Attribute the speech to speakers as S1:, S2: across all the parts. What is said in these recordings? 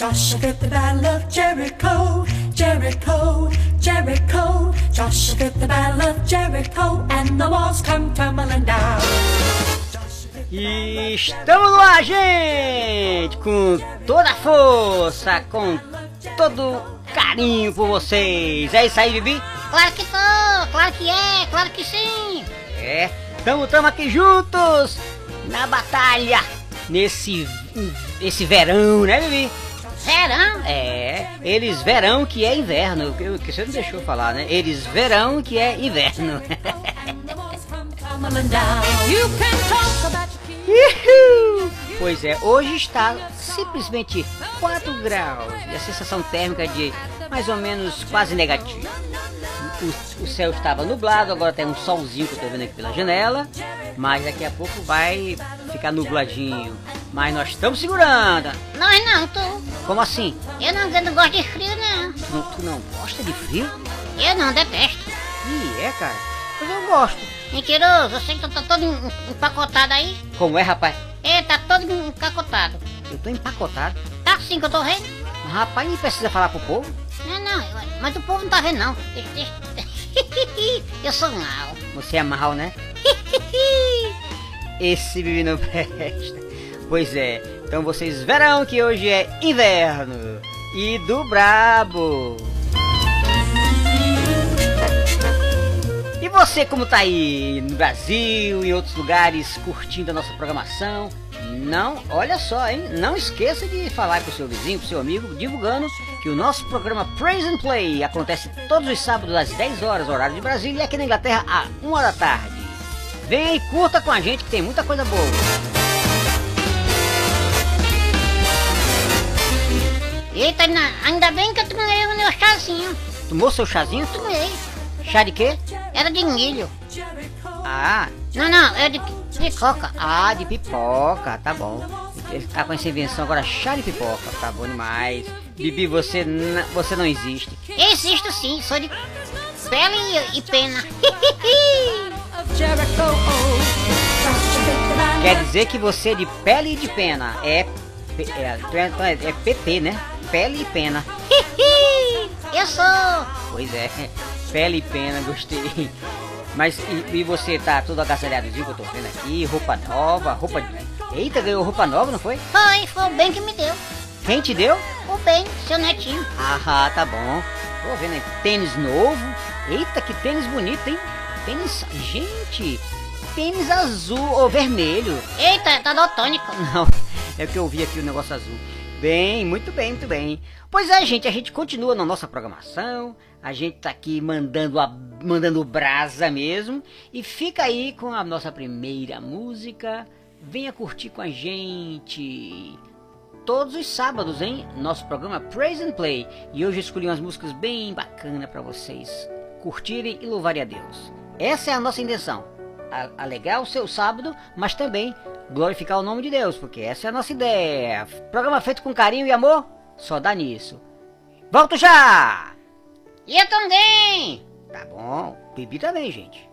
S1: Joshua the battle of Jericho, Jericho, Jericho. Joshua the battle of Jericho, and the walls come tumbling down.
S2: E estamos no ar, gente! Com toda a força, com todo carinho por vocês. É isso aí, Bibi?
S3: Claro que tô, claro que é, claro que sim.
S2: É, tamo, tamo aqui juntos na batalha nesse esse verão, né, Bibi?
S3: Verão?
S2: É, eles verão que é inverno, que que você não deixou falar, né? Eles verão que é inverno. Uhul! Pois é, hoje está simplesmente 4 graus e a sensação térmica de mais ou menos quase negativa. O, o céu estava nublado, agora tem um solzinho que eu estou vendo aqui pela janela, mas daqui a pouco vai ficar nubladinho. Mas nós estamos segurando.
S3: Nós não, tu.
S2: Como assim?
S3: Eu não, eu não gosto de frio, não.
S2: Tu não, tu não gosta de frio?
S3: Eu não, detesto.
S2: Ih, é, cara. Mas eu gosto.
S3: Mentiroso, você que tá todo em- empacotado aí.
S2: Como é, rapaz?
S3: É, tá todo empacotado.
S2: Eu tô empacotado.
S3: Tá assim que eu tô vendo?
S2: Rapaz, nem precisa falar pro povo.
S3: Não, não, mas o povo não tá vendo, não. Deixa- deixa- Eu sou mal.
S2: Você é mal, né? Esse bibi não presta. Pois é, então vocês verão que hoje é inverno. E do brabo. E você como tá aí no Brasil e outros lugares curtindo a nossa programação? Não, olha só, hein? Não esqueça de falar pro seu vizinho, pro seu amigo, divulgando que o nosso programa Praise and Play acontece todos os sábados às 10 horas, horário de Brasília, e aqui na Inglaterra à 1 hora da tarde. Venha e curta com a gente que tem muita coisa boa.
S3: Eita, ainda bem que eu tomei o meu chazinho.
S2: Tomou seu chazinho?
S3: Tomei.
S2: Chá de quê?
S3: Era de milho.
S2: Ah,
S3: Não, não, é de, de coca.
S2: ah, de pipoca, tá bom. Ele tá com essa invenção agora, chá de pipoca, tá bom demais. Bibi, você, você não existe.
S3: Existo sim, sou de pele e, pena.
S2: Quer dizer que você é de pele e de pena. É, P- é, é, é PP, né? Pele e pena.
S3: eu sou.
S2: Pois é, pele e pena, gostei. Mas e, e você tá todo agasalhadozinho que eu tô vendo aqui, roupa nova, roupa. Eita, ganhou roupa nova, não foi?
S3: Foi, foi o bem que me deu.
S2: Quem te deu?
S3: O bem, seu netinho.
S2: Ah, tá bom. Tô vendo aí, tênis novo. Eita, que tênis bonito, hein? Tênis. Gente, tênis azul ou vermelho.
S3: Eita, tá daltônico.
S2: Não, é que eu vi aqui o negócio azul. Bem, muito bem, muito bem. Pois é, gente, a gente continua na nossa programação. A gente tá aqui mandando a mandando brasa mesmo e fica aí com a nossa primeira música. Venha curtir com a gente. Todos os sábados, hein? Nosso programa Praise and Play. E hoje eu escolhi umas músicas bem bacanas para vocês curtirem e louvarem a Deus. Essa é a nossa intenção a- alegrar o seu sábado, mas também glorificar o nome de Deus, porque essa é a nossa ideia. Programa feito com carinho e amor, só dá nisso. Volto já!
S3: E eu também.
S2: Tá bom, bebi também, gente.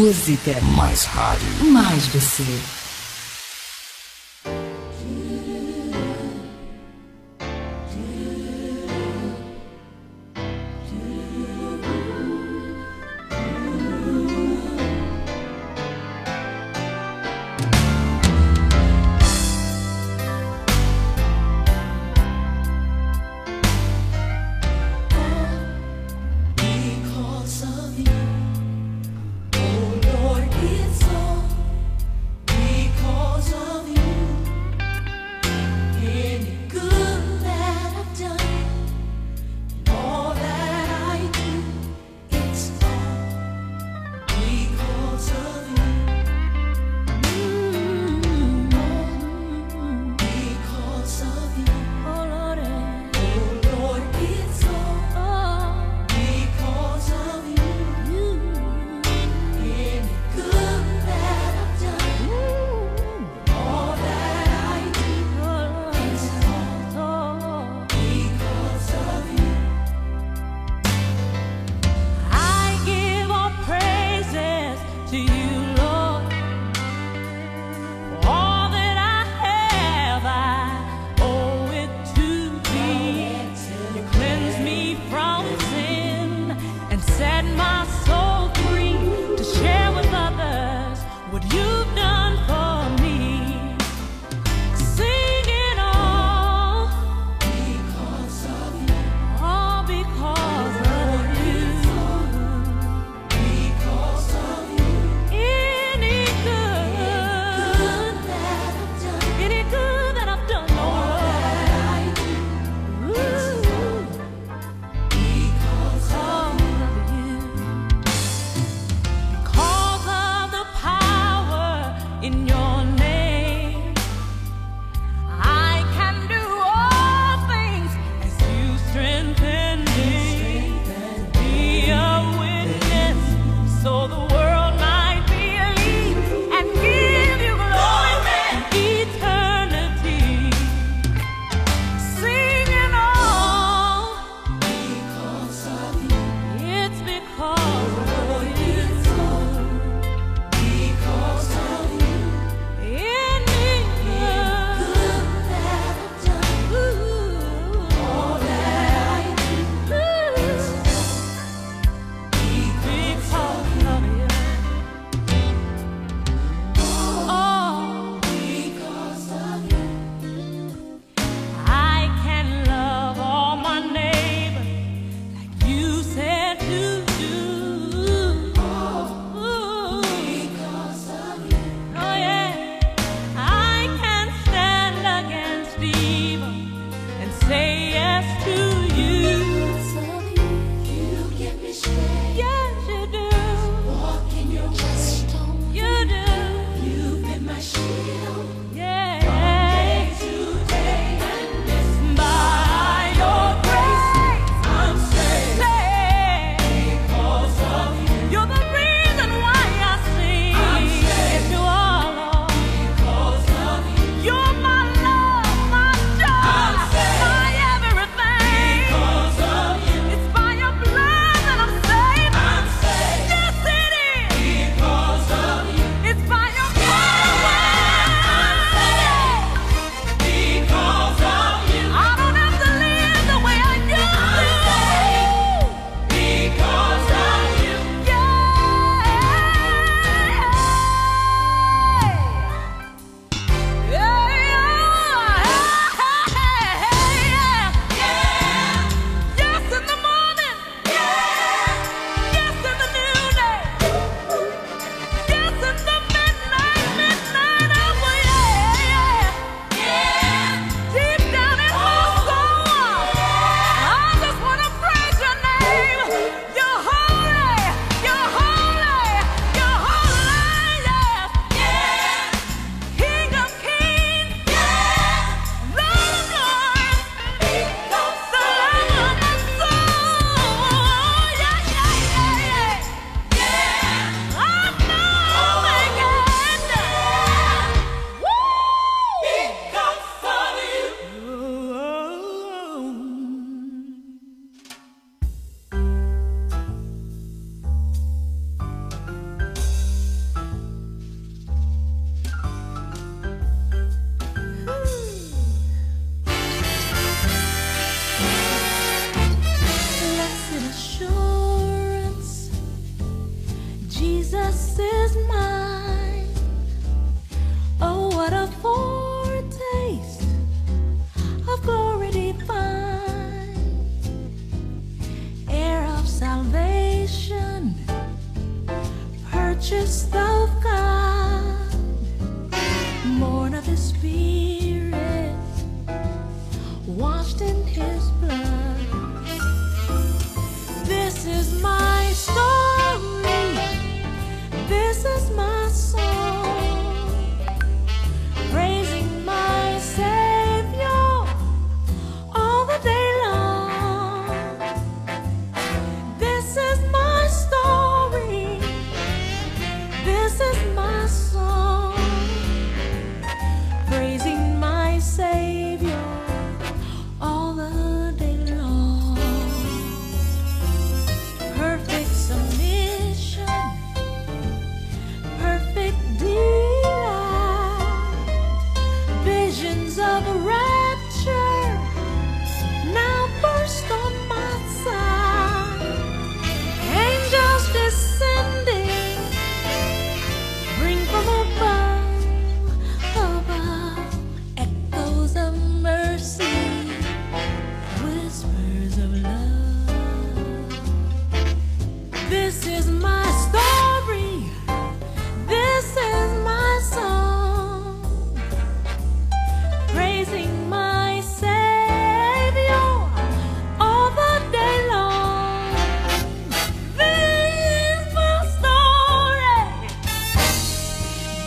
S4: Música,
S5: Mais rádio.
S4: mais você.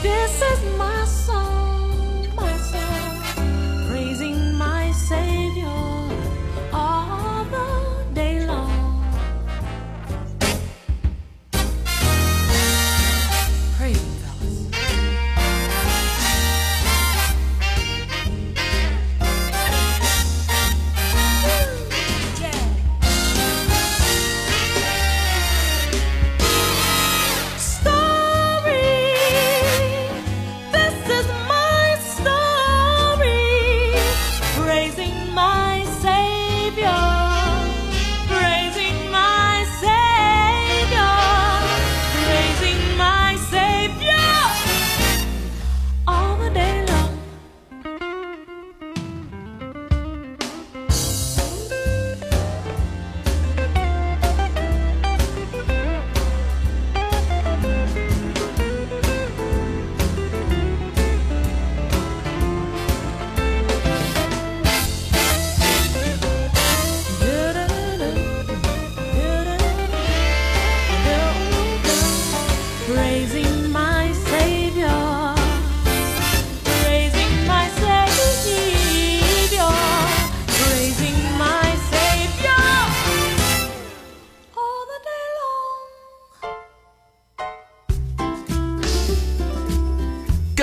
S6: This is my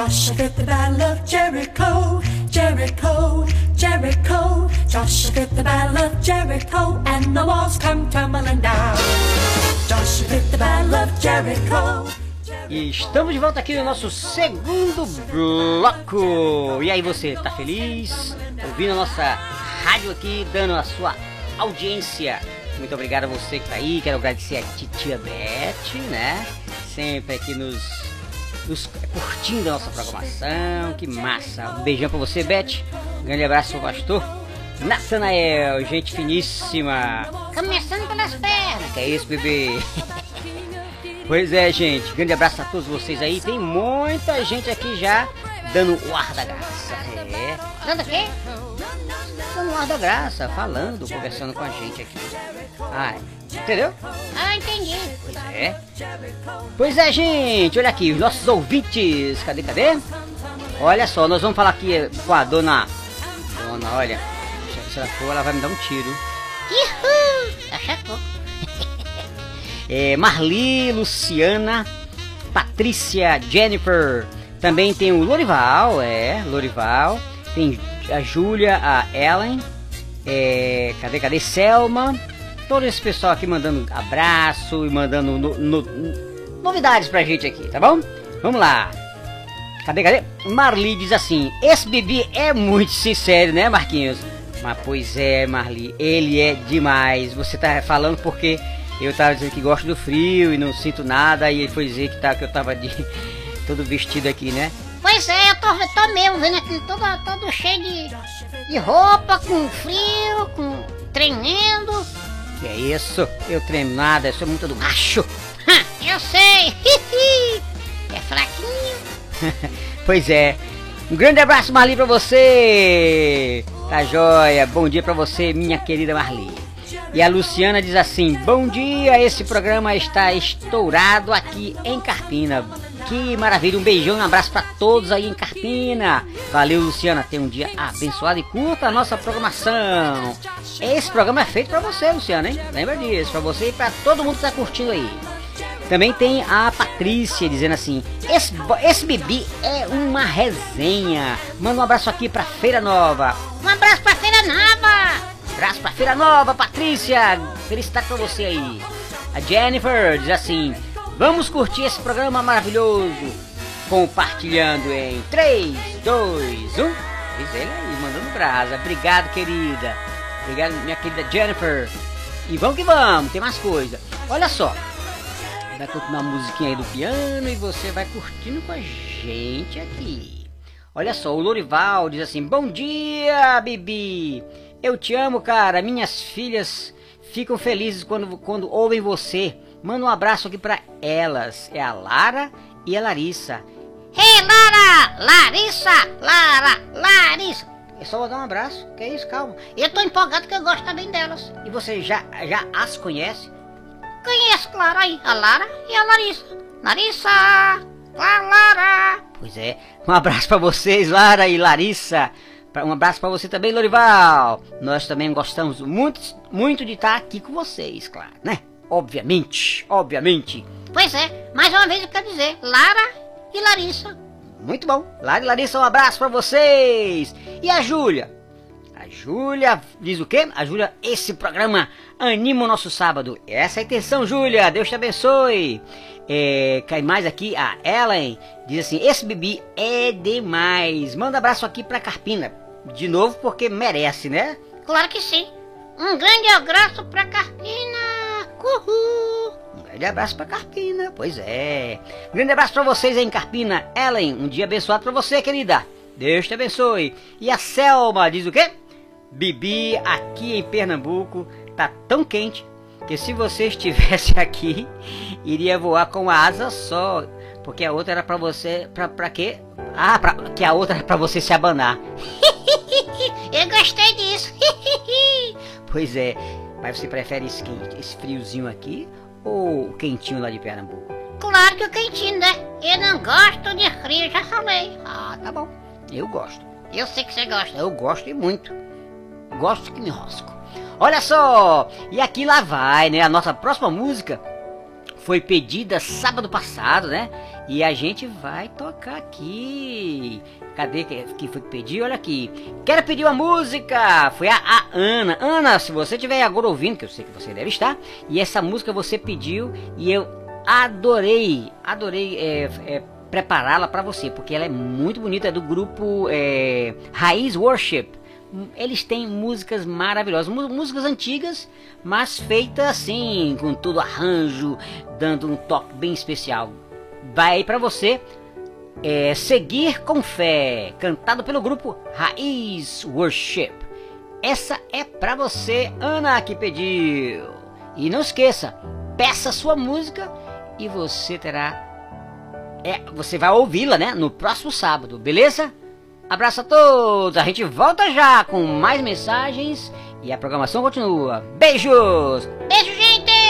S1: Joshua fit the battle of Jericho, Jericho, Jericho. Joshua fit the battle of Jericho, and the walls come tumbling down. Joshua fit the battle of Jericho.
S2: E estamos de volta aqui no nosso segundo bloco. E aí, você tá feliz? Ouvindo a nossa rádio aqui, dando a sua audiência. Muito obrigado a você que tá aí. Quero agradecer a titia Beth, né? Sempre aqui nos, nos curtindo a nossa programação. Que massa. Um beijão pra você, Beth. Um grande abraço pro pastor. Natanael, gente finíssima.
S3: Começando pelas pernas.
S2: Que é isso, bebê? Pois é, gente. Grande abraço a todos vocês aí. Tem muita gente aqui já dando o ar da graça. É.
S3: Dando o quê?
S2: Dando o ar da graça, falando, conversando com a gente aqui. Ai, entendeu?
S3: Ah, entendi.
S2: Pois é. Pois é, gente. Olha aqui, os nossos ouvintes. Cadê, cadê? Olha só, nós vamos falar aqui com a dona. Dona, olha. Se ela for, ela vai me dar um tiro.
S3: Uhul!
S2: É, Marli, Luciana, Patrícia Jennifer. Também tem o Lorival, é, Lorival. Tem a Júlia, a Ellen. É, cadê, cadê? Selma. Todo esse pessoal aqui mandando abraço e mandando no- no- novidades pra gente aqui, tá bom? Vamos lá. Cadê, cadê? Marli diz assim: Esse bebê é muito sincero, né, Marquinhos? Mas pois é, Marli, ele é demais. Você tá falando porque eu tava dizendo que gosto do frio e não sinto nada, e ele foi dizer que, tá, que eu tava de todo vestido aqui, né?
S3: Pois é, eu tô, eu tô mesmo vendo aqui todo, todo cheio de, de roupa, com frio, com tremendo.
S2: Que é isso? Eu tremo nada, eu sou muito do macho.
S3: Eu sei. é fraquinho.
S2: Pois é. Um grande abraço, Marli, pra você. Tá joia. Bom dia pra você, minha querida Marli. E a Luciana diz assim: Bom dia, esse programa está estourado aqui em Carpina. Que maravilha, um beijão um abraço pra todos aí em Carpina. Valeu, Luciana. Tenha um dia abençoado e curta a nossa programação. Esse programa é feito pra você, Luciana, hein? Lembra disso, pra você e pra todo mundo que tá curtindo aí. Também tem a Patrícia dizendo assim: esse, esse bebê é uma resenha. Manda um abraço aqui pra Feira Nova.
S3: Um abraço pra Feira Nova.
S2: Abraço pra Feira Nova, Patrícia. Felicidade pra você aí. A Jennifer diz assim: Vamos curtir esse programa maravilhoso. Compartilhando em 3, 2, 1. Diz ele aí, mandando brasa. Obrigado, querida. Obrigado, minha querida Jennifer. E vamos que vamos, tem mais coisa. Olha só. Vai continuar a musiquinha aí do piano e você vai curtindo com a gente aqui. Olha só, o Lorival diz assim: Bom dia, Bibi. Eu te amo, cara. Minhas filhas ficam felizes quando, quando ouvem você. Manda um abraço aqui pra elas. É a Lara e a Larissa.
S3: Ei, Lara! Larissa! Lara! Larissa!
S2: É só mandar um abraço. Que é isso, calma.
S3: Eu tô empolgado que eu gosto também delas.
S2: E você já, já as conhece?
S3: Conheço, claro, aí, a Lara e a Larissa. Larissa! La, Lara!
S2: Pois é. Um abraço pra vocês, Lara e Larissa. Um abraço pra você também, Lorival. Nós também gostamos muito, muito de estar aqui com vocês, claro, né? Obviamente, obviamente.
S3: Pois é, mais uma vez eu quero dizer, Lara e Larissa.
S2: Muito bom. Lara e Larissa, um abraço pra vocês. E a Júlia? A Júlia diz o quê? A Júlia, esse programa anima o nosso sábado. Essa é a intenção, Júlia. Deus te abençoe. É, cai mais aqui a Ellen. Diz assim: Esse bebê é demais. Manda abraço aqui pra Carpina. De novo, porque merece, né?
S3: Claro que sim. Um grande abraço pra Carpina. Uhul.
S2: Um grande abraço pra Carpina, pois é. Um grande abraço pra vocês aí em Carpina. Ellen, um dia abençoado pra você, querida. Deus te abençoe. E a Selma diz o quê? Bibi, aqui em Pernambuco tá tão quente que se você estivesse aqui, iria voar com uma asa só. Porque a outra era pra você. Pra, pra quê? Ah, pra, que a outra era pra você se abanar.
S3: Eu gostei disso.
S2: Pois é. Mas você prefere esse, quente- esse friozinho aqui ou o quentinho lá de Pernambuco?
S3: claro que o quentinho, né? Eu não gosto de frio, já falei.
S2: Ah, tá bom. Eu gosto.
S3: Eu sei que você gosta.
S2: Eu gosto e muito. Gosto que me rosco. Olha só! E aqui lá vai, né? A nossa próxima música foi pedida sábado passado, né? E a gente vai tocar aqui. Cadê que, foi que pediu? Olha aqui. Quero pedir uma música! Foi a, a Ana. Ana, se você estiver agora ouvindo, que eu sei que você deve estar, e essa música você pediu e eu adorei, adorei é, é, prepará-la para você, porque ela é muito bonita, é do grupo é, Raiz Worship. Eles têm músicas maravilhosas, músicas antigas, mas feitas assim, com todo arranjo, dando um toque bem especial. Vai pra você é, Seguir com Fé, cantado pelo grupo Raiz Worship. Essa é pra você, Ana, que pediu. E não esqueça, peça sua música e você terá. É, você vai ouvi-la, né? No próximo sábado, beleza? Abraço a todos, a gente volta já com mais mensagens e a programação continua. Beijos!
S3: Beijo, gente!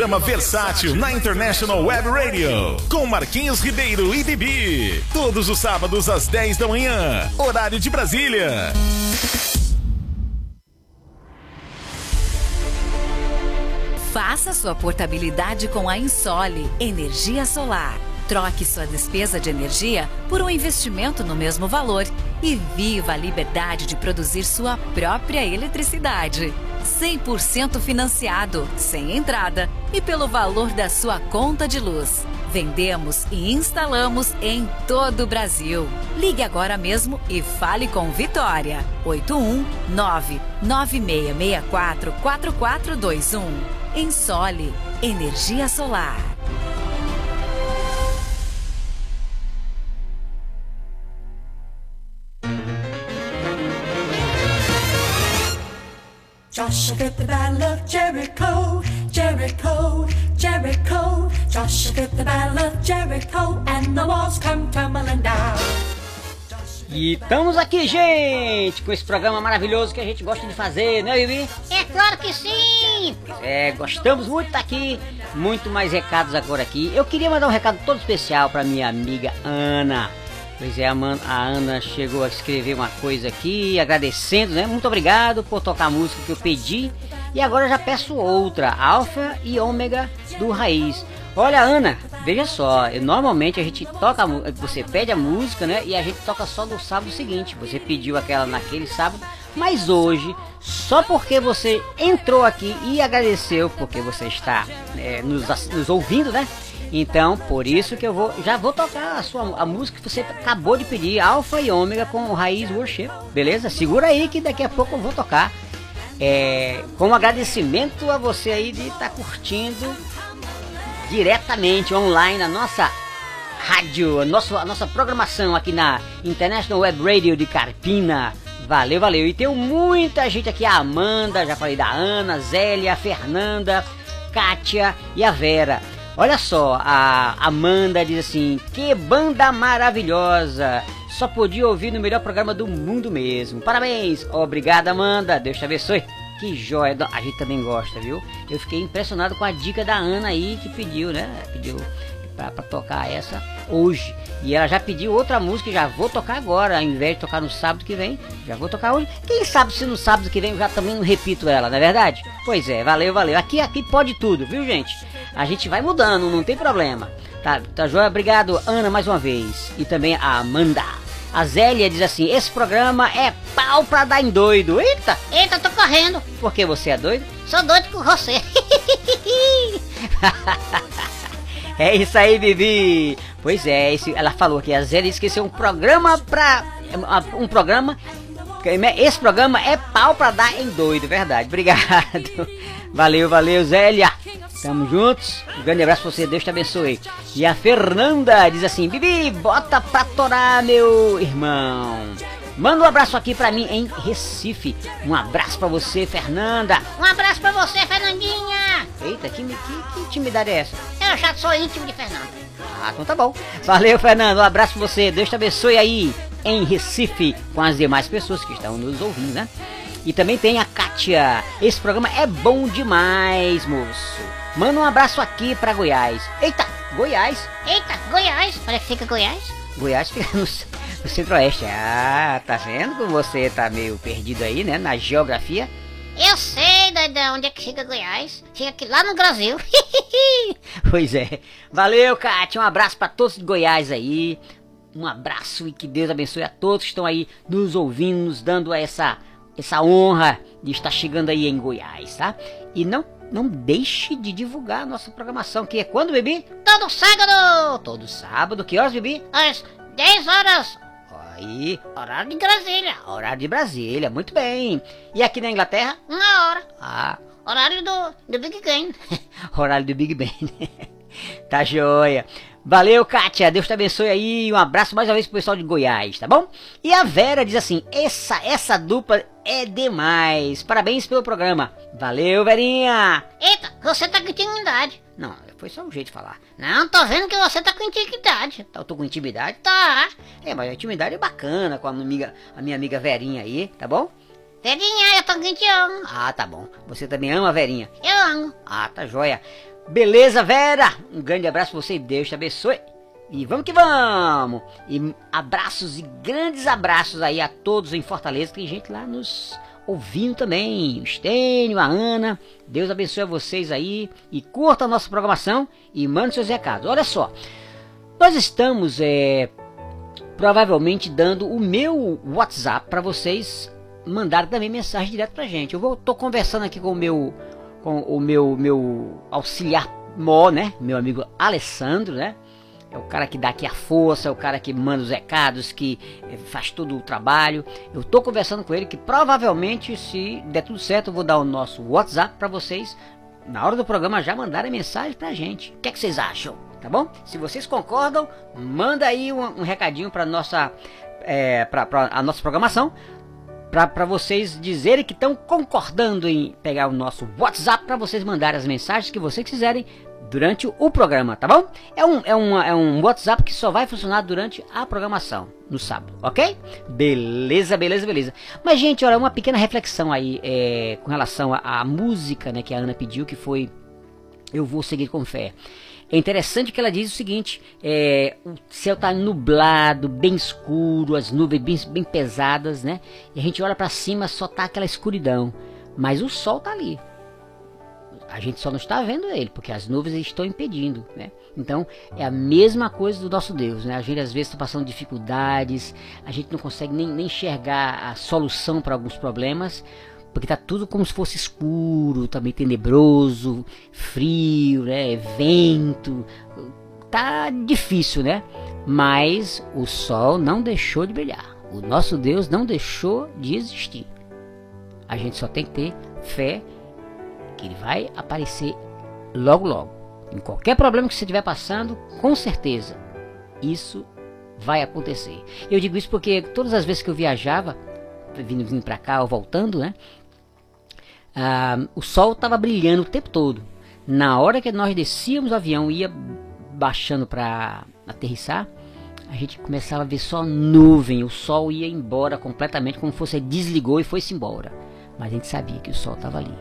S7: Programa versátil na International Web Radio. Com Marquinhos Ribeiro e Bibi. Todos os sábados às 10 da manhã. Horário de Brasília.
S6: Faça sua portabilidade com a Insole Energia Solar. Troque sua despesa de energia por um investimento no mesmo valor e viva a liberdade de produzir sua própria eletricidade. 100% financiado, sem entrada e pelo valor da sua conta de luz. Vendemos e instalamos em todo o Brasil. Ligue agora mesmo e fale com Vitória. 819 9664 4421. Ensole Energia Solar.
S1: Joshua fit the battle of Jericho, Jericho, Jericho. Joshua fit the battle of Jericho, and the walls come tumbling down.
S2: E estamos aqui, gente, com esse programa maravilhoso que a gente gosta de fazer, né, Bibi?
S3: É claro que sim!
S2: É, gostamos muito de estar aqui. Muito mais recados agora aqui. Eu queria mandar um recado todo especial para minha amiga Ana. Pois é, a, Man- a Ana chegou a escrever uma coisa aqui, agradecendo, né? Muito obrigado por tocar a música que eu pedi. E agora já peço outra, Alfa e Ômega do Raiz. Olha, Ana, veja só, eu- normalmente a gente toca, você pede a música, né? E a gente toca só no sábado seguinte. Você pediu aquela naquele sábado, mas hoje, só porque você entrou aqui e agradeceu, porque você está é, nos, nos ouvindo, né? Então, por isso que eu vou, já vou tocar a sua a música que você acabou de pedir, Alfa e Ômega com Raiz Worship, beleza? Segura aí que daqui a pouco eu vou tocar. É, com agradecimento a você aí de estar curtindo diretamente online a nossa rádio, a nossa, a nossa programação aqui na International Web Radio de Carpina. Valeu, valeu. E tem muita gente aqui, a Amanda, já falei da Ana, Zélia, a Fernanda, Kátia e a Vera. Olha só, a Amanda diz assim: Que banda maravilhosa! Só podia ouvir no melhor programa do mundo mesmo. Parabéns! Obrigada, Amanda. Deus te abençoe. Que joia, a gente também gosta, viu? Eu fiquei impressionado com a dica da Ana aí que pediu, né? Pediu pra, pra tocar essa hoje. E ela já pediu outra música já vou tocar agora, ao invés de tocar no sábado que vem, já vou tocar hoje. Quem sabe se no sábado que vem eu já também não repito ela, não é verdade? Pois é, valeu, valeu. Aqui, aqui pode tudo, viu gente? A gente vai mudando, não tem problema. Tá, tá joia? Obrigado, Ana, mais uma vez. E também a Amanda. A Zélia diz assim: esse programa é pau pra dar em doido. Eita!
S3: Eita, tô correndo!
S2: Por que você é doido?
S3: Sou doido com você!
S2: É isso aí, Bibi. Pois é, esse, ela falou que a Zélia esqueceu um programa pra. Um programa. Esse programa é pau pra dar em doido, verdade. Obrigado. Valeu, valeu, Zélia. Tamo juntos. Um grande abraço pra você, Deus te abençoe. E a Fernanda diz assim: Bibi, bota pra torar, meu irmão. Manda um abraço aqui pra mim em Recife. Um abraço pra você, Fernanda.
S3: Um abraço pra você, Fernandinha!
S2: Eita, que, que, que intimidade é essa?
S3: Eu já sou íntimo de Fernando.
S2: Ah, então tá bom. Valeu, Fernando. Um abraço pra você. Deus te abençoe aí em Recife com as demais pessoas que estão nos ouvindo, né? E também tem a Kátia. Esse programa é bom demais, moço. Manda um abraço aqui pra Goiás. Eita, Goiás.
S3: Eita, Goiás! Que fica Goiás?
S2: Goiás fica no, no centro-oeste. Ah, tá vendo como você tá meio perdido aí, né? Na geografia.
S3: Eu sei, doidão, onde é que fica Goiás. Fica aqui lá no Brasil.
S2: Pois é. Valeu, Kátia. Um abraço pra todos de Goiás aí. Um abraço e que Deus abençoe a todos que estão aí nos ouvindo, nos dando essa, essa honra de estar chegando aí em Goiás, tá? E não, não deixe de divulgar a nossa programação, que é quando, Bibi?
S3: Todo sábado!
S2: Todo sábado. Que horas, Bibi?
S3: Às 10 horas,
S2: Aí,
S3: horário de Brasília.
S2: horário de Brasília. Muito bem. E aqui na Inglaterra?
S3: Uma hora,
S2: Ah,
S3: horário do, do Big Game.
S2: horário do Big Ben. tá joia. Valeu, Kátia. Deus te abençoe aí. Um abraço mais uma vez pro pessoal de Goiás, tá bom? E a Vera diz assim: essa, essa dupla é demais. Parabéns pelo programa. Valeu, Verinha.
S3: Eita, você tá com intimidade.
S2: Não, foi só um jeito de falar.
S3: Não, tô vendo que você tá com intimidade.
S2: Tá, Eu tô com intimidade?
S3: Tá.
S2: É, mas a intimidade é bacana com a minha amiga, a minha amiga Verinha aí, tá bom?
S3: Verinha, eu também te amo.
S2: Ah, tá bom. Você também ama a Verinha?
S3: Eu amo.
S2: Ah, tá joia. Beleza, Vera? Um grande abraço pra você e Deus te abençoe. E vamos que vamos! E abraços e grandes abraços aí a todos em Fortaleza. Tem gente lá nos ouvindo também. O Estênio, a Ana. Deus abençoe a vocês aí. E curta a nossa programação e mande seus recados. Olha só. Nós estamos é, provavelmente dando o meu WhatsApp para vocês mandarem também mensagem direto pra gente. Eu vou, tô conversando aqui com o meu com o meu meu auxiliar mó, né? Meu amigo Alessandro, né? É o cara que dá aqui a força, é o cara que manda os recados, que eh, faz todo o trabalho. Eu tô conversando com ele que provavelmente, se der tudo certo, eu vou dar o nosso WhatsApp para vocês na hora do programa já mandarem mensagem pra gente. O que, é que vocês acham? Tá bom? Se vocês concordam, manda aí um, um recadinho para nossa é, para a nossa programação para vocês dizerem que estão concordando em pegar o nosso WhatsApp para vocês mandarem as mensagens que vocês quiserem durante o programa, tá bom? É um, é, um, é um WhatsApp que só vai funcionar durante a programação, no sábado, ok? Beleza, beleza, beleza. Mas, gente, olha, uma pequena reflexão aí é, com relação à música né, que a Ana pediu, que foi Eu Vou Seguir com Fé. É interessante que ela diz o seguinte: é, o céu está nublado, bem escuro, as nuvens bem, bem pesadas, né? E a gente olha para cima, só tá aquela escuridão, mas o sol tá ali. A gente só não está vendo ele, porque as nuvens estão impedindo, né? Então é a mesma coisa do nosso Deus, né? A gente às vezes está passando dificuldades, a gente não consegue nem, nem enxergar a solução para alguns problemas, porque tá tudo como se fosse escuro, também tenebroso, frio, né? Vento, tá difícil, né? Mas o sol não deixou de brilhar. O nosso Deus não deixou de existir. A gente só tem que ter fé que ele vai aparecer logo logo. Em qualquer problema que você estiver passando, com certeza isso vai acontecer. Eu digo isso porque todas as vezes que eu viajava, vindo, vindo para cá ou voltando, né? Ah, o sol estava brilhando o tempo todo. Na hora que nós descíamos o avião ia baixando para aterrissar, a gente começava a ver só nuvem, o sol ia embora completamente, como se fosse desligou e foi-se embora. Mas a gente sabia que o sol estava ali.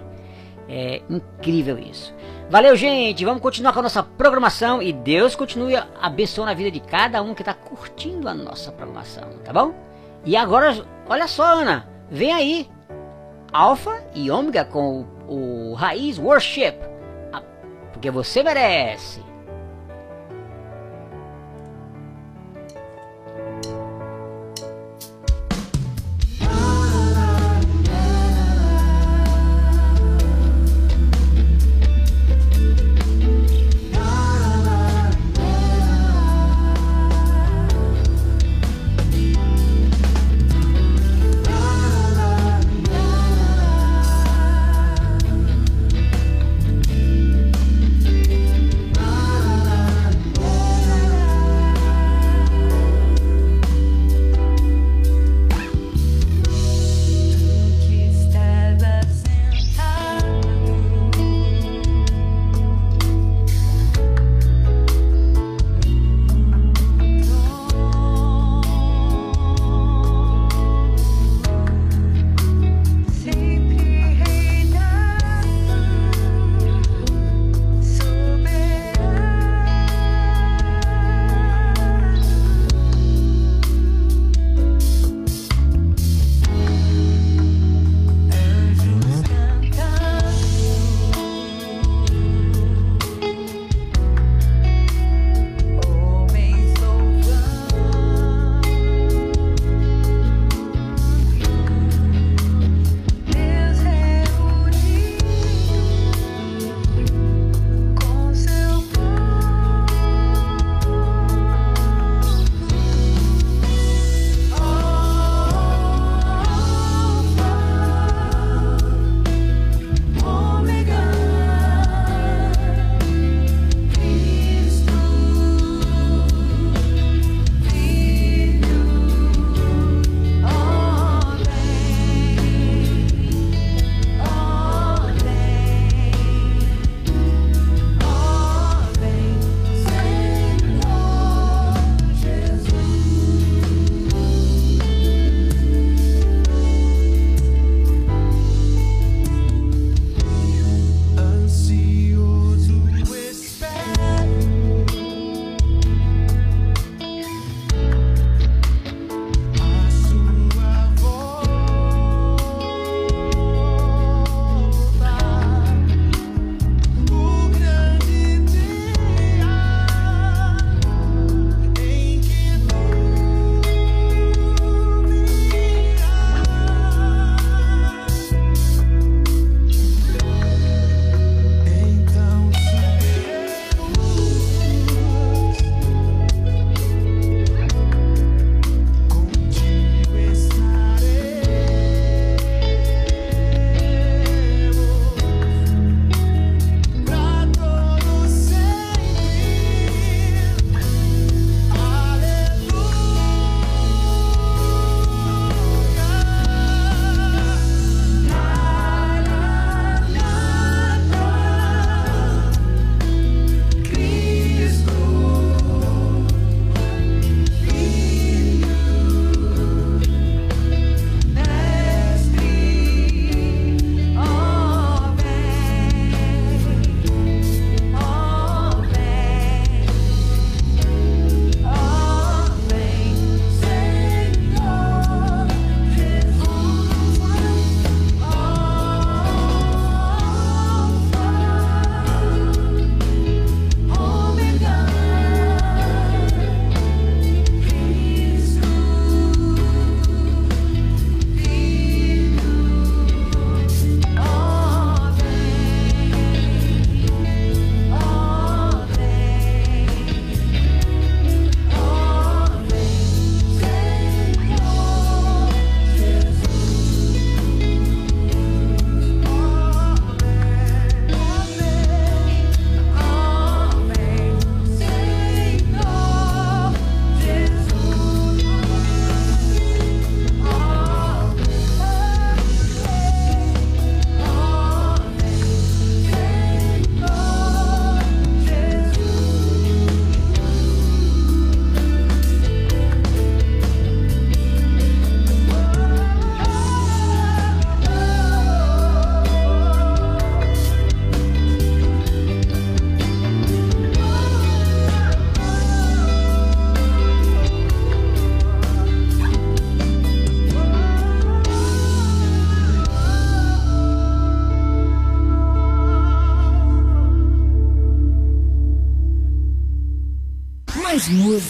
S2: É incrível isso. Valeu, gente. Vamos continuar com a nossa programação e Deus continue abençoando a vida de cada um que está curtindo a nossa programação, tá bom? E agora, olha só, Ana, vem aí Alfa e Ômega com o, o Raiz Worship, Ah, porque você merece.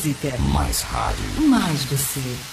S6: Música.
S8: Mais rádio.
S6: Mais você.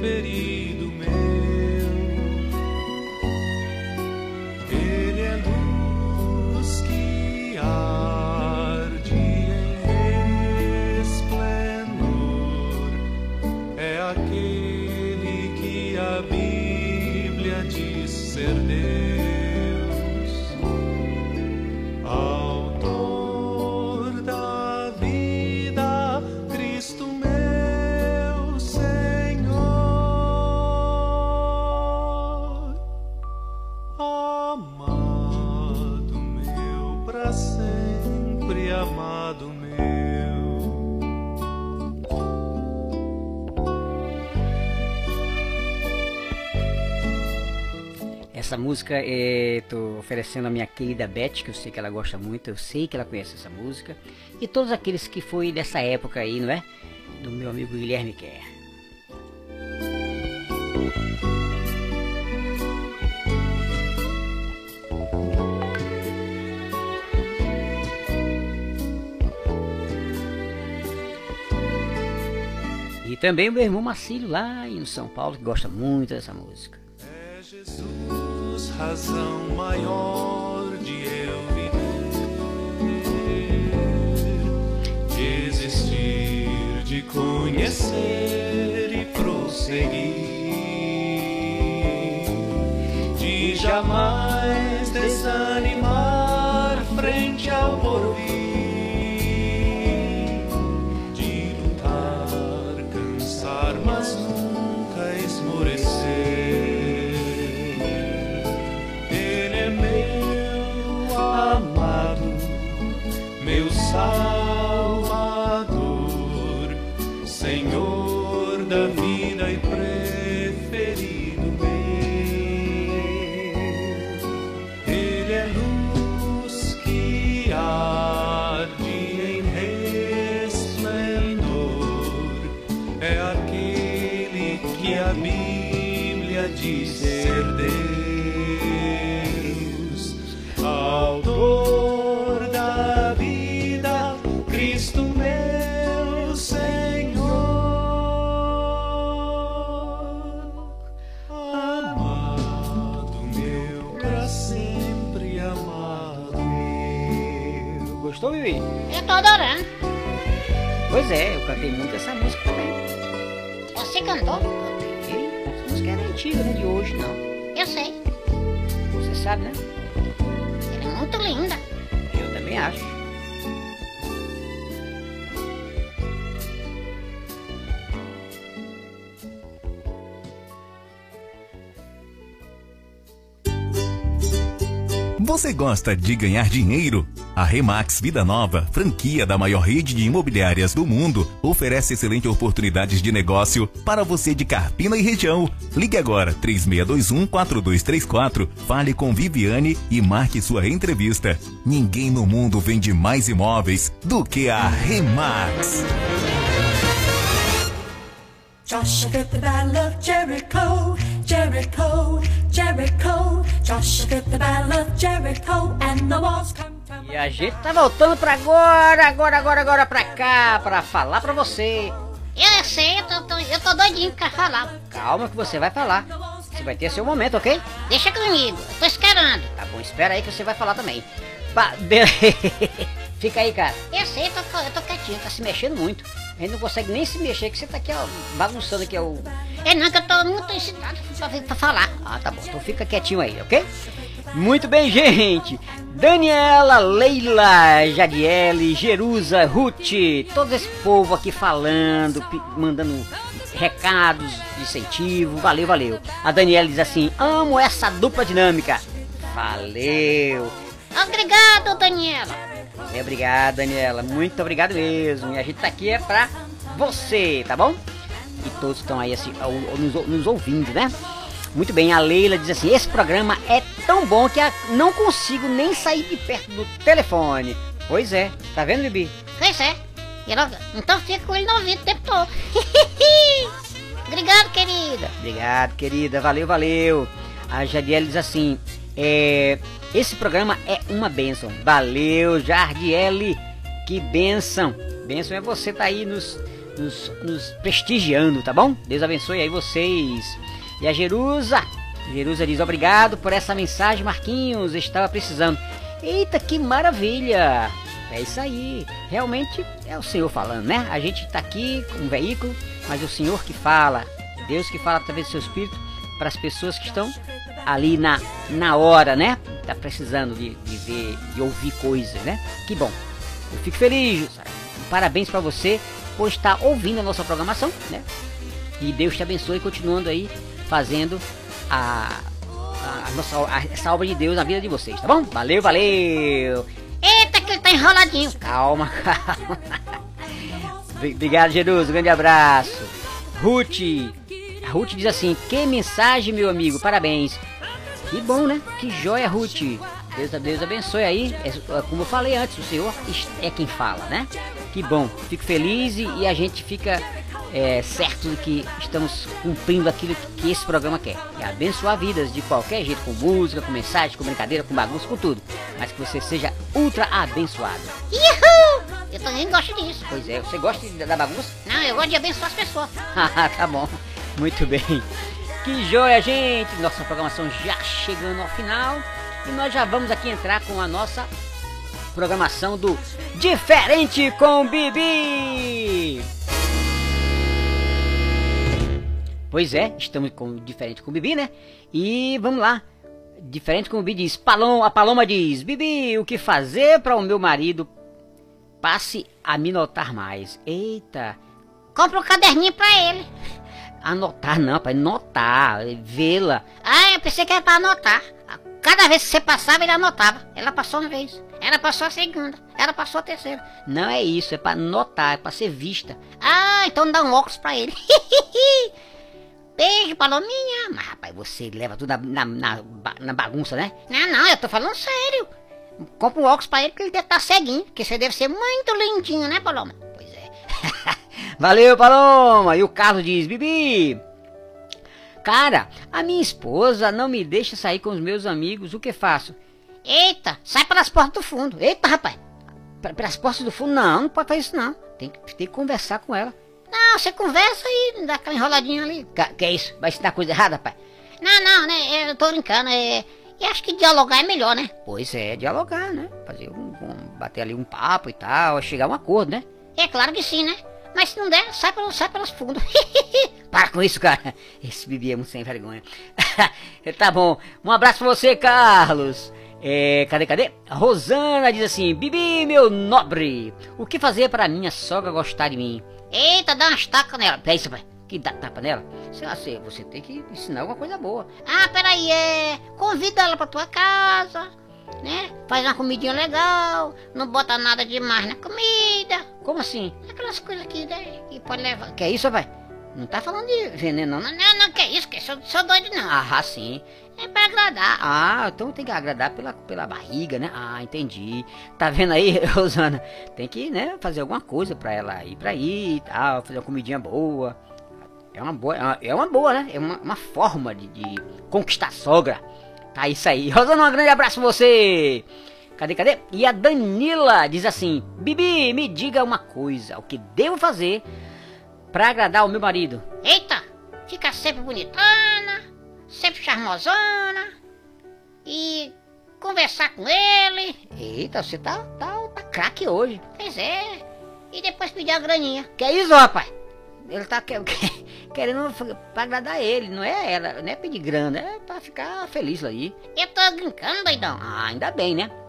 S8: Preferido meu.
S2: Música é, tô oferecendo a minha querida Beth, que eu sei que ela gosta muito, eu sei que ela conhece essa música. E todos aqueles que foi dessa época aí, não é? Do meu amigo Guilherme Kerr. E também o meu irmão Marcílio lá em São Paulo, que gosta muito dessa música.
S8: É Jesus, razão maior de eu viver, de existir, de conhecer e prosseguir, de jamais desanimar frente ao porvir, da vida e preferido
S2: Pois é, eu cantei muito essa música também.
S3: Você cantou?
S2: E essa música era antiga, não é de hoje, não.
S3: Eu sei.
S2: Você sabe, né?
S3: Ela é muito linda.
S2: Eu também acho.
S7: Você gosta de ganhar dinheiro? A Remax Vida Nova, franquia da maior rede de imobiliárias do mundo, oferece excelentes oportunidades de negócio para você de Carpina e região. Ligue agora 3621-4234, fale com Viviane e marque sua entrevista. Ninguém no mundo vende mais imóveis do que a Remax.
S1: Joshua the battle of Jericho, Jericho, Jericho. Joshua the battle of Jericho, and the walls come
S2: E a gente tá voltando pra agora, agora, agora, agora pra cá, pra falar pra você.
S3: Eu sei, eu tô, tô- eu tô doidinho pra falar.
S2: Calma que você vai falar. Você vai ter seu momento, ok?
S3: Deixa comigo, eu tô esperando.
S2: Tá bom, espera aí que você vai falar também. Ba- Fica aí, cara.
S3: Eu sei, eu tô, eu tô quietinho.
S2: Tá se mexendo muito. A gente não consegue nem se mexer, que você tá aqui, ó, bagunçando aqui, ó.
S3: É não, que eu tô muito excitado pra, pra falar.
S2: Ah, tá bom. Então fica quietinho aí, ok? Muito bem, gente. Daniela, Leila, Jadiele, Jerusa, Ruth, todo esse povo aqui falando, mandando recados de incentivo. Valeu, valeu. A Daniela diz assim: amo essa dupla dinâmica. Valeu.
S3: Obrigado, Daniela.
S2: É, obrigado, Daniela. Muito obrigado mesmo. E a gente tá aqui é pra você, tá bom? E todos estão aí assim, nos, nos ouvindo, né? Muito bem, a Leila diz assim: esse programa é tão bom que não consigo nem sair de perto do telefone. Pois é, tá vendo, Bibi?
S3: Pois é. Então fica com ele no ouvido o tempo todo. Obrigado, querida.
S2: Obrigado, querida. Valeu, valeu. A Jadiel diz assim: é, esse programa é uma bênção. Valeu, Jardiele. Que bênção. Bênção é você tá aí nos, nos, nos prestigiando, tá bom? Deus abençoe aí vocês. E a Jerusa. Jerusa diz: obrigado por essa mensagem, Marquinhos. Estava precisando. Eita, que maravilha! É isso aí. Realmente é o Senhor falando, né? A gente tá aqui com um veículo, mas é o Senhor que fala. Deus que fala através do seu espírito para as pessoas que estão ali na, na hora, né? Tá precisando de, de ver, de ouvir coisas, né? Que bom. Eu fico feliz. Parabéns para você por estar ouvindo a nossa programação, né? E Deus te abençoe continuando aí fazendo a, a, nossa, a- essa obra de Deus na vida de vocês, tá bom? Valeu, valeu!
S3: Eita, que ele tá enroladinho.
S2: Calma, calma. Obrigado, Jerusa. Um grande abraço. Ruth. A Ruth diz assim: Que mensagem, meu amigo. Parabéns. Que bom, né? Que joia, Ruth. Deus, Deus abençoe aí. É, como eu falei antes, o Senhor é quem fala, né? Que bom. Fico feliz e, e a gente fica é, certo de que estamos cumprindo aquilo que, que esse programa quer. É abençoar vidas de qualquer jeito, com música, com mensagem, com brincadeira, com bagunça, com tudo. Mas que você seja ultra abençoado.
S3: Uhul! Eu também gosto disso.
S2: Pois é, você gosta de- da bagunça?
S3: Não, eu gosto de abençoar as pessoas.
S2: Ah, tá bom. Muito bem. Que joia, gente! Nossa programação já chegando ao final. E nós já vamos aqui entrar com a nossa programação do Diferente com Bibi! Pois é, estamos com Diferente com Bibi, né? E vamos lá. Diferente com Bibi diz, Palom, a Paloma diz, Bibi, o que fazer para o meu marido passe a me notar mais? Eita,
S3: Compra um caderninho pra ele.
S2: Anotar não, pai, notar, vê-la.
S3: Ah, eu pensei que era pra anotar. Cada vez que você passava, ele anotava. Ela passou uma vez. Ela passou a segunda. Ela passou a terceira.
S2: Não é isso, é pra notar, é pra ser vista.
S3: Ah, então dá um óculos pra ele. Beijo, Palominha.
S2: Mas rapaz, você leva tudo na, na, na ba- na bagunça, né?
S3: Não, não, eu tô falando sério. Compra um óculos pra ele que ele deve estar ceguinho. Porque você deve ser muito lindinho, né, Paloma?
S2: Pois é. Valeu, Paloma! E o Carlos diz, Bibi! Cara, a minha esposa não me deixa sair com os meus amigos, o que faço?
S3: Eita, sai pelas portas do fundo.
S2: Eita, rapaz! Pelas portas do fundo, não, não pode fazer isso não. Tem que, tem que conversar com ela.
S3: Não, você conversa e dá aquela enroladinha ali.
S2: Ca- Que é isso? Vai ensinar coisa errada, rapaz?
S3: Não, não, né? Eu tô brincando. É... E acho que dialogar é melhor, né?
S2: Pois é, dialogar, né? Fazer um, um- bater ali um papo e tal, chegar a um acordo, né?
S3: É claro que sim, né? Mas se não der, sai, pelo, sai pelas fundas.
S2: Para com isso, cara. Esse Bibi é muito sem vergonha. tá bom. Um abraço pra você, Carlos. É, cadê, cadê? A Rosana diz assim: Bibi, meu nobre, o que fazer para minha sogra gostar de mim?
S3: Eita, dá umas tacas nela.
S2: É isso, pai. Que dá tapa nela? Sei lá, você, você tem que ensinar alguma coisa boa.
S3: Ah, peraí, é. Convida ela pra tua casa, né? Faz uma comidinha legal, não bota nada demais na comida.
S2: Como assim?
S3: Aquelas coisas que, né, que pode levar.
S2: Que é isso, pai? Não tá falando de veneno, não,
S3: Não, não, não, que isso, que sou, sou doido não.
S2: Ah, sim.
S3: É pra agradar.
S2: Ah, então tem que agradar pela, pela barriga, né? Ah, entendi. Tá vendo aí, Rosana? Tem que, né, fazer alguma coisa pra ela ir pra aí e tal, fazer uma comidinha boa. É uma boa, é uma, é uma boa, né? É uma, uma forma de, de conquistar a sogra. Tá isso aí. Rosana, um grande abraço pra você. Cadê, cadê? E a Danila diz assim: Bibi, me diga uma coisa. O que devo fazer pra agradar o meu marido?
S3: Eita, fica sempre bonitona, sempre charmosona. E conversar com ele.
S2: Eita, você tá, tá, tá craque hoje.
S3: Pois é. E depois pedir a graninha.
S2: Que é isso, rapaz? Ele tá que- querendo f- pra agradar ele, não é ela, não é pedir grana, é pra ficar feliz aí.
S3: Eu tô brincando, doidão.
S2: Ah, ainda bem, né?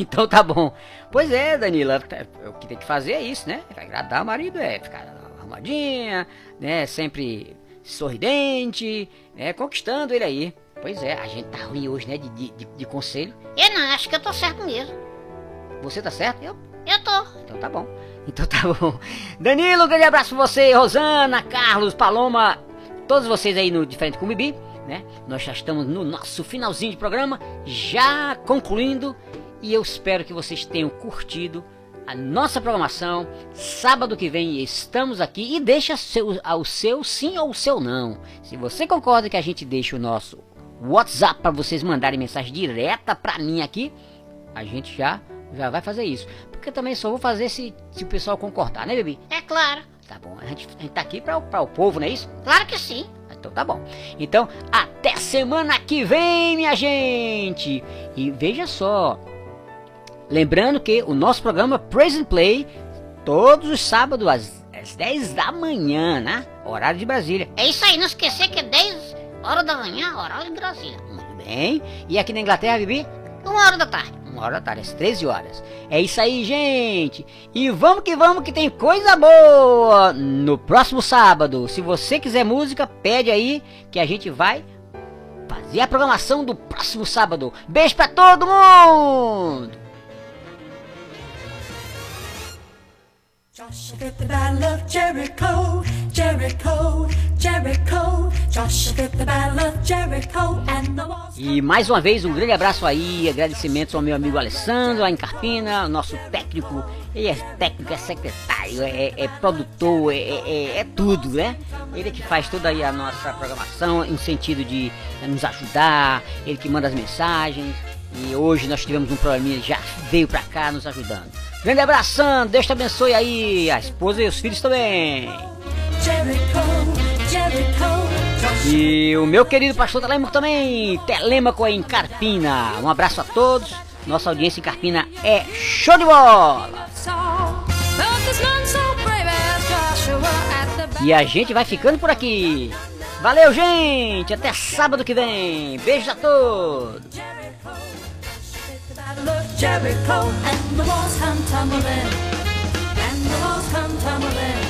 S2: Então tá bom. Pois é, Danila, o que tem que fazer é isso, né? Pra agradar o marido é ficar arrumadinha, né? Sempre sorridente, né? Conquistando ele aí. Pois é, a gente tá ruim hoje, né? De, de, de- conselho.
S3: Eu não, acho que eu tô certo mesmo.
S2: Você tá certo? Eu
S3: Eu tô.
S2: Então tá bom. Então tá bom. Danilo, um grande abraço pra você, Rosana, Carlos, Paloma, todos vocês aí no Diferente com o Bibi. né? Nós já estamos no nosso finalzinho de programa, já concluindo, e eu espero que vocês tenham curtido a nossa programação. Sábado que vem estamos aqui e deixa seu, o seu sim ou o seu não. Se você concorda que a gente deixa o nosso WhatsApp para vocês mandarem mensagem direta para mim aqui, a gente já já vai fazer isso. Porque também só vou fazer se, se o pessoal concordar, né, bebê?
S3: É claro.
S2: Tá bom, a gente, a gente tá aqui para o povo, não é isso?
S3: Claro que sim.
S2: Então tá bom. Então, até semana que vem, minha gente. E veja só. Lembrando que o nosso programa Praise and Play, todos os sábados às, às 10 da manhã, né? Horário de Brasília.
S3: É isso aí, não esquecer que é 10 horas da manhã, horário de Brasília.
S2: Muito bem. E aqui na Inglaterra, Bibi?
S3: Uma hora da tarde.
S2: Uma hora da tarde, às 13 horas. É isso aí, gente. E vamos que vamos que tem coisa boa no próximo sábado. Se você quiser música, pede aí que a gente vai fazer a programação do próximo sábado. Beijo pra todo mundo!
S1: The Jericho, Jericho, Jericho. The Jericho and the.
S2: E mais uma vez um grande abraço aí, agradecimentos ao meu amigo Alessandro, lá em Carpina, nosso técnico, ele é técnico, é secretário, é, é produtor, é, é- é tudo, né? Ele é que faz toda a nossa programação em sentido de eh, nos ajudar, ele que manda as mensagens. E hoje nós tivemos um probleminha, já veio pra cá nos ajudando. Grande abração, Deus te abençoe aí, a esposa e os filhos também. E o meu querido pastor Telêmaco também, Telêmaco em Carpina. Um abraço a todos. Nossa audiência em Carpina é show de bola. E a gente vai ficando por aqui. Valeu, gente. Até sábado que vem. Beijos a todos.
S1: Battle of Jericho and the walls come tumbling, and the walls come tumbling.